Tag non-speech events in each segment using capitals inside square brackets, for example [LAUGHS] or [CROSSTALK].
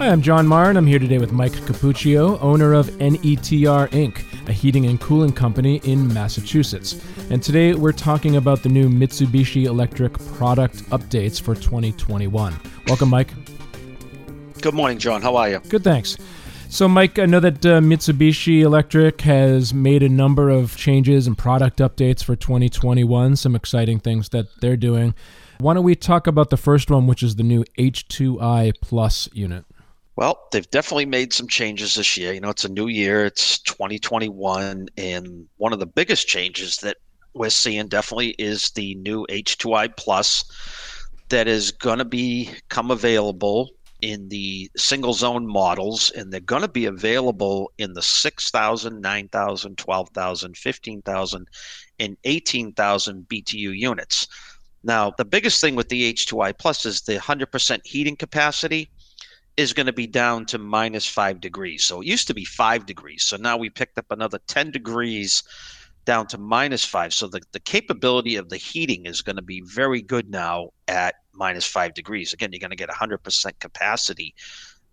Hi, I'm John Marr, and I'm here today with Mike Capuccio, owner of NETR Inc., a heating and cooling company in Massachusetts. And today we're talking about the new Mitsubishi Electric product updates for 2021. Welcome, Mike. Good morning, John. How are you? Good, thanks. So, Mike, I know that uh, Mitsubishi Electric has made a number of changes and product updates for 2021, some exciting things that they're doing. Why don't we talk about the first one, which is the new H2i Plus unit? Well, they've definitely made some changes this year. You know, it's a new year, it's 2021, and one of the biggest changes that we're seeing definitely is the new H2i Plus that is going to become available in the single zone models, and they're going to be available in the 6,000, 9,000, 12,000, 15,000, and 18,000 BTU units. Now, the biggest thing with the H2i Plus is the 100% heating capacity is going to be down to minus five degrees. So it used to be five degrees. So now we picked up another 10 degrees down to minus five. So the, the capability of the heating is going to be very good now at minus five degrees. Again, you're going to get 100% capacity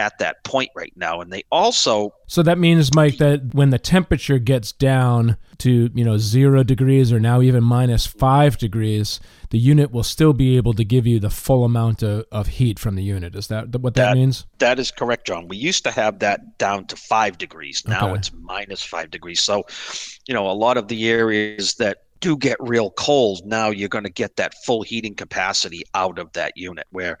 at that point right now. And they also. So that means, Mike, that when the temperature gets down to, you know, zero degrees or now even minus five degrees, the unit will still be able to give you the full amount of, of heat from the unit. Is that what that, that means? That is correct, John. We used to have that down to five degrees. Now okay. it's minus five degrees. So, you know, a lot of the areas that do get real cold, now you're going to get that full heating capacity out of that unit where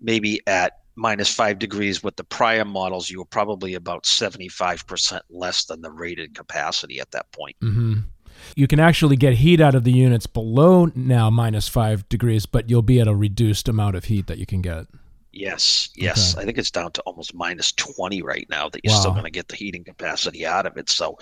maybe at minus five degrees with the prior models, you were probably about 75% less than the rated capacity at that point. Mm-hmm. You can actually get heat out of the units below now minus five degrees, but you'll be at a reduced amount of heat that you can get. Yes, yes. Okay. I think it's down to almost minus 20 right now that you're wow. still going to get the heating capacity out of it. So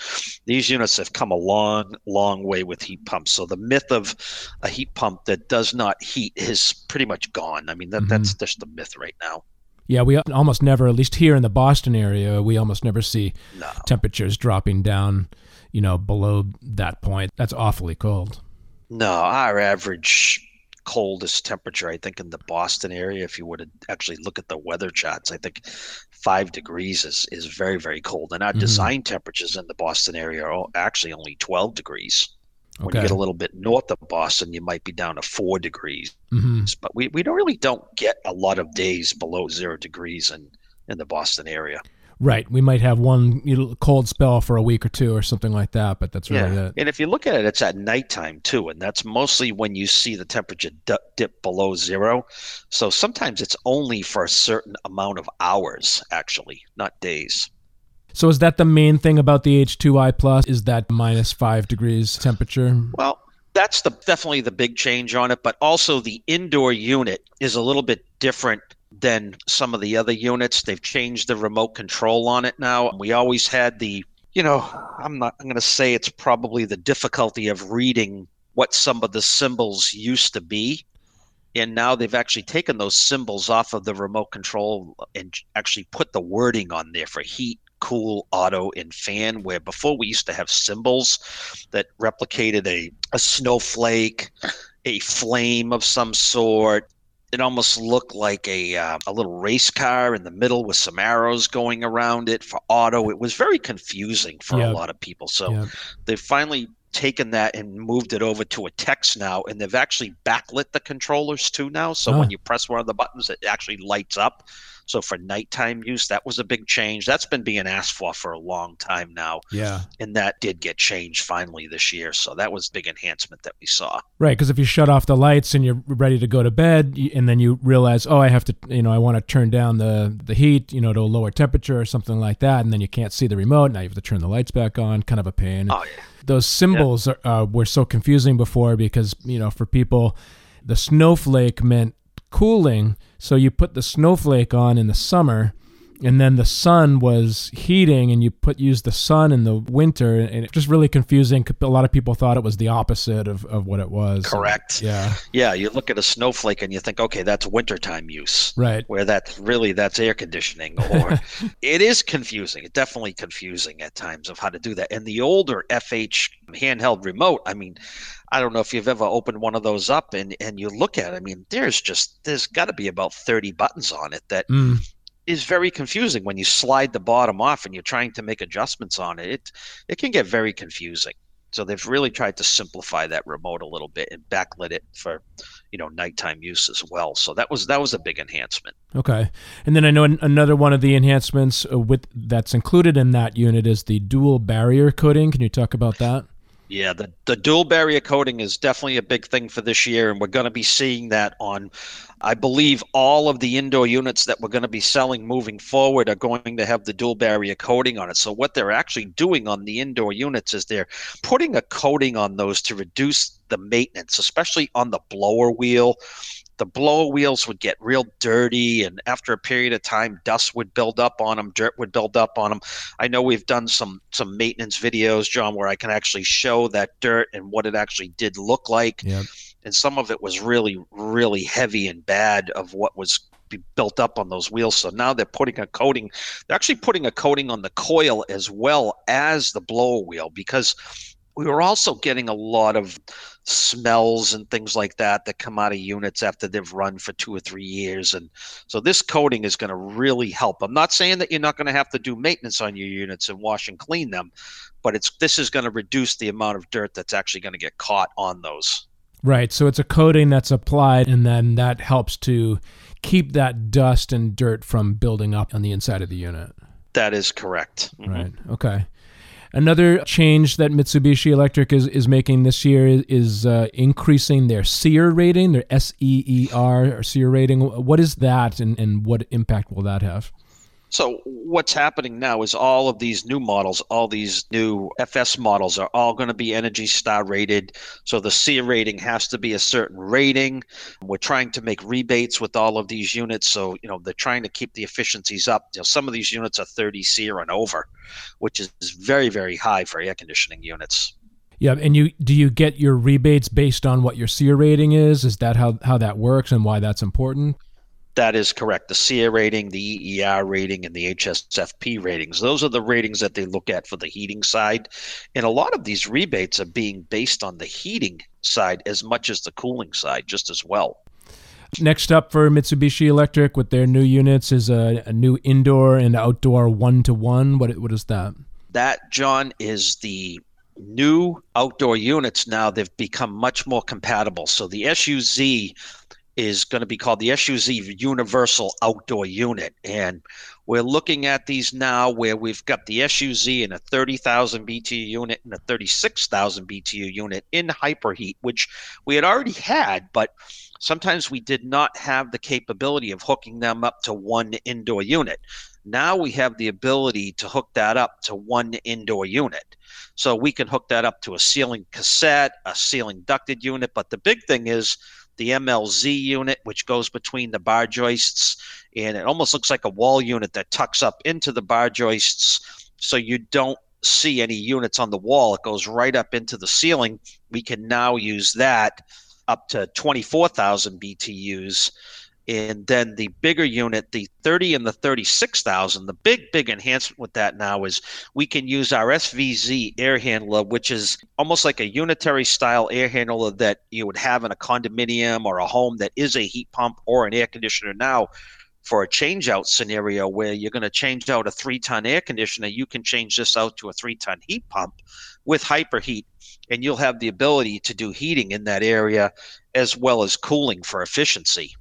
these units have come a long, long way with heat pumps. So the myth of a heat pump that does not heat is pretty much gone. I mean, that, mm-hmm. that's just the myth right now. Yeah, we almost never, at least here in the Boston area, we almost never see no. temperatures dropping down, you know, below that point. That's awfully cold. No, our average coldest temperature, I think, in the Boston area, if you were to actually look at the weather charts, I think five degrees is, is very, very cold. And our mm-hmm. design temperatures in the Boston area are actually only 12 degrees. When okay. you get a little bit north of Boston, you might be down to four degrees. Mm-hmm. But we, we don't really don't get a lot of days below zero degrees in, in the Boston area. Right. We might have one cold spell for a week or two or something like that, but that's really yeah. it. And if you look at it, it's at nighttime too, and that's mostly when you see the temperature dip below zero. So sometimes it's only for a certain amount of hours, actually, not days. So is that the main thing about the H2i Plus? Is that minus five degrees temperature? Well, that's the definitely the big change on it, but also the indoor unit is a little bit different than some of the other units. They've changed the remote control on it now. We always had the, you know, I'm not I'm going to say it's probably the difficulty of reading what some of the symbols used to be. And now they've actually taken those symbols off of the remote control and actually put the wording on there for heat, cool, auto, and fan, where before we used to have symbols that replicated a, a snowflake, a flame of some sort. It almost looked like a, uh, a little race car in the middle with some arrows going around it for auto. It was very confusing for yep. a lot of people. So yep. they finally taken that and moved it over to a text now, and they've actually backlit the controllers too now. So oh. when you press one of the buttons, it actually lights up. So for nighttime use, that was a big change. That's been being asked for for a long time now. Yeah. And that did get changed finally this year. So that was big enhancement that we saw. Right. Because if you shut off the lights and you're ready to go to bed, and then you realize, oh, I have to, you know, I want to turn down the, the heat, you know, to a lower temperature or something like that. And then you can't see the remote. Now you have to turn the lights back on. Kind of a pain. Oh, yeah. Those symbols are, uh, were so confusing before because, you know, for people, the snowflake meant cooling. So you put the snowflake on in the summer and then the sun was heating and you put use the sun in the winter and it's just really confusing a lot of people thought it was the opposite of, of what it was. Correct. Yeah. Yeah you look at a snowflake and you think okay that's wintertime use. Right. Where that's really that's air conditioning or [LAUGHS] it is confusing it's definitely confusing at times of how to do that. And the older fh handheld remote i mean I don't know if you've ever opened one of those up and, and you look at it. I mean, there's just, there's got to be about 30 buttons on it that mm. Is very confusing when you slide the bottom off and you're trying to make adjustments on it. It it can get very confusing. So they've really tried to simplify that remote a little bit and backlit it for, you know, nighttime use as well. So that was that was a big enhancement. Okay, and then I know another one of the enhancements uh, with that's included in that unit is the dual barrier coating. Can you talk about that? Yeah, the, the dual barrier coating is definitely a big thing for this year, and we're going to be seeing that on, I believe, all of the indoor units that we're going to be selling moving forward are going to have the dual barrier coating on it. So, what they're actually doing on the indoor units is they're putting a coating on those to reduce the maintenance, especially on the blower wheel the blower wheels would get real dirty and after a period of time dust would build up on them dirt would build up on them i know we've done some some maintenance videos john where i can actually show that dirt and what it actually did look like. Yep. and some of it was really really heavy and bad of what was built up on those wheels. So now they're putting a coating they're actually putting a coating on the coil as well as the blower wheel because we were also getting a lot of smells and things like that that come out of units after they've run for two or three years and so this coating is going to really help. I'm not saying that you're not going to have to do maintenance on your units and wash and clean them but it's this is going to reduce the amount of dirt that's actually going to get caught on those. Right so it's a coating that's applied and then that helps to keep that dust and dirt from building up on the inside of the unit. That is correct. Mm-hmm. right okay Another change that Mitsubishi Electric is, is making this year is, is uh, increasing their SEER rating, their S E E R or SEER rating. What is that and, and what impact will that have? So what's happening now is all of these new models, all these new FS models are all going to be Energy Star rated. So the SEER rating has to be a certain rating. We're trying to make rebates with all of these units, so you know they're trying to keep the efficiencies up. You know, some of these units are 30 SEER and over, which is very very high for air conditioning units. Yeah, and you do you get your rebates based on what your SEER rating is? Is that how how that works and why that's important? That is correct. The SEER rating, the EER rating, and the HSFP ratings. Those are the ratings that they look at for the heating side. And a lot of these rebates are being based on the heating side as much as the cooling side, just as well. Next up for Mitsubishi Electric with their new units is a, a new indoor and outdoor one to one. What what is that? That John is the new outdoor units now they've become much more compatible. So the SUZ is going to be called the SUZ Universal Outdoor Unit. And we're looking at these now where we've got the SUZ in a 30,000 BTU unit and a 36,000 BTU unit in hyperheat, which we had already had, but sometimes we did not have the capability of hooking them up to one indoor unit. Now we have the ability to hook that up to one indoor unit. So we can hook that up to a ceiling cassette, a ceiling ducted unit. But the big thing is the MLZ unit, which goes between the bar joists, and it almost looks like a wall unit that tucks up into the bar joists, so you don't see any units on the wall. It goes right up into the ceiling. We can now use that up to 24,000 BTUs and then the bigger unit, the 30 and the 36,000, the big, big enhancement with that now is we can use our SVZ air handler, which is almost like a unitary style air handler that you would have in a condominium or a home that is a heat pump or an air conditioner now for a change out scenario where you're going to change out a three ton air conditioner, you can change this out to a three ton heat pump with hyperheat, and you'll have the ability to do heating in that area as well as cooling for efficiency.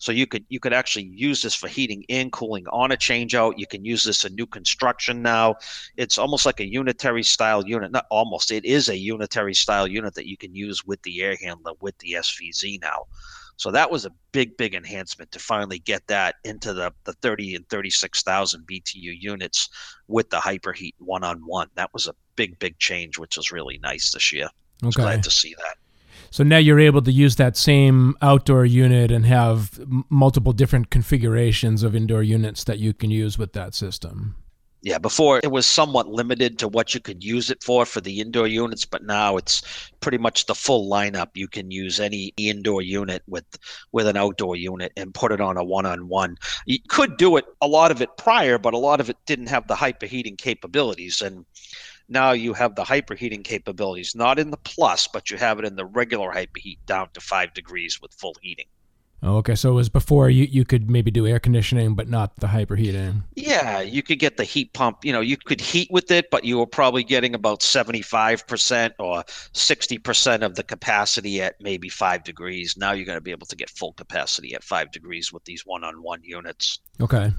So you could you could actually use this for heating and cooling on a changeout. You can use this in new construction now. It's almost like a unitary style unit. Not almost. It is a unitary style unit that you can use with the air handler with the SVZ now. So that was a big, big enhancement to finally get that into the, the 30 and 36,000 BTU units with the hyperheat one on one. That was a big, big change, which was really nice this year. Okay. I was glad to see that. So now you're able to use that same outdoor unit and have m- multiple different configurations of indoor units that you can use with that system. Yeah, before it was somewhat limited to what you could use it for for the indoor units, but now it's pretty much the full lineup. You can use any indoor unit with with an outdoor unit and put it on a one-on-one. You could do it a lot of it prior, but a lot of it didn't have the hyperheating capabilities and now you have the hyperheating capabilities, not in the plus, but you have it in the regular hyperheat down to five degrees with full heating. Oh, okay, so it was before you, you could maybe do air conditioning, but not the hyperheating. Yeah, you could get the heat pump. You know, you could heat with it, but you were probably getting about 75% or 60% of the capacity at maybe five degrees. Now you're going to be able to get full capacity at five degrees with these one on one units. Okay.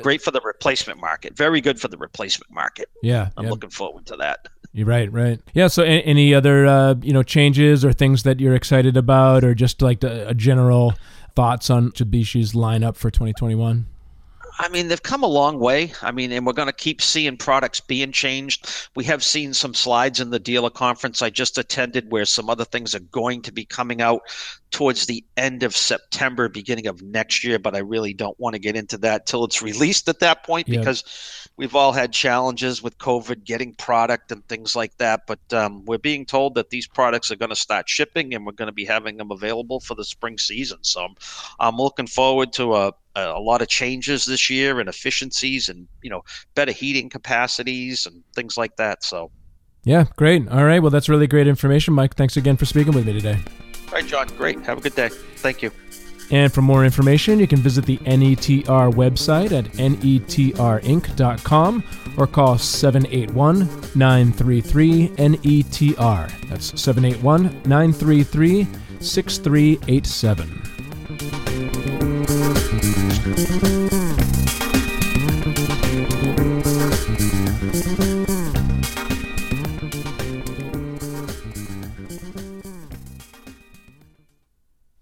Great for the replacement market. Very good for the replacement market. Yeah. I'm yeah. looking forward to that. You're right, right. Yeah. So, any other uh, you know changes or things that you're excited about, or just like a general thoughts on Mitsubishi's lineup for 2021? I mean, they've come a long way. I mean, and we're going to keep seeing products being changed. We have seen some slides in the dealer conference I just attended where some other things are going to be coming out towards the end of September, beginning of next year, but I really don't want to get into that till it's released at that point Yeah. because we've all had challenges with COVID getting product and things like that. But um, we're being told that these products are going to start shipping and we're going to be having them available for the spring season. So I'm, I'm looking forward to a, a lot of changes this year and efficiencies and, you know, better heating capacities and things like that. So, Yeah, great. All right. Well, that's really great information, Mike. Thanks again for speaking with me today. all right, John, great. Have a good day. Thank you. And for more information, you can visit the NETR website at netrinc.com or call 781 933 NETR. That's 781 933 6387. Thank you.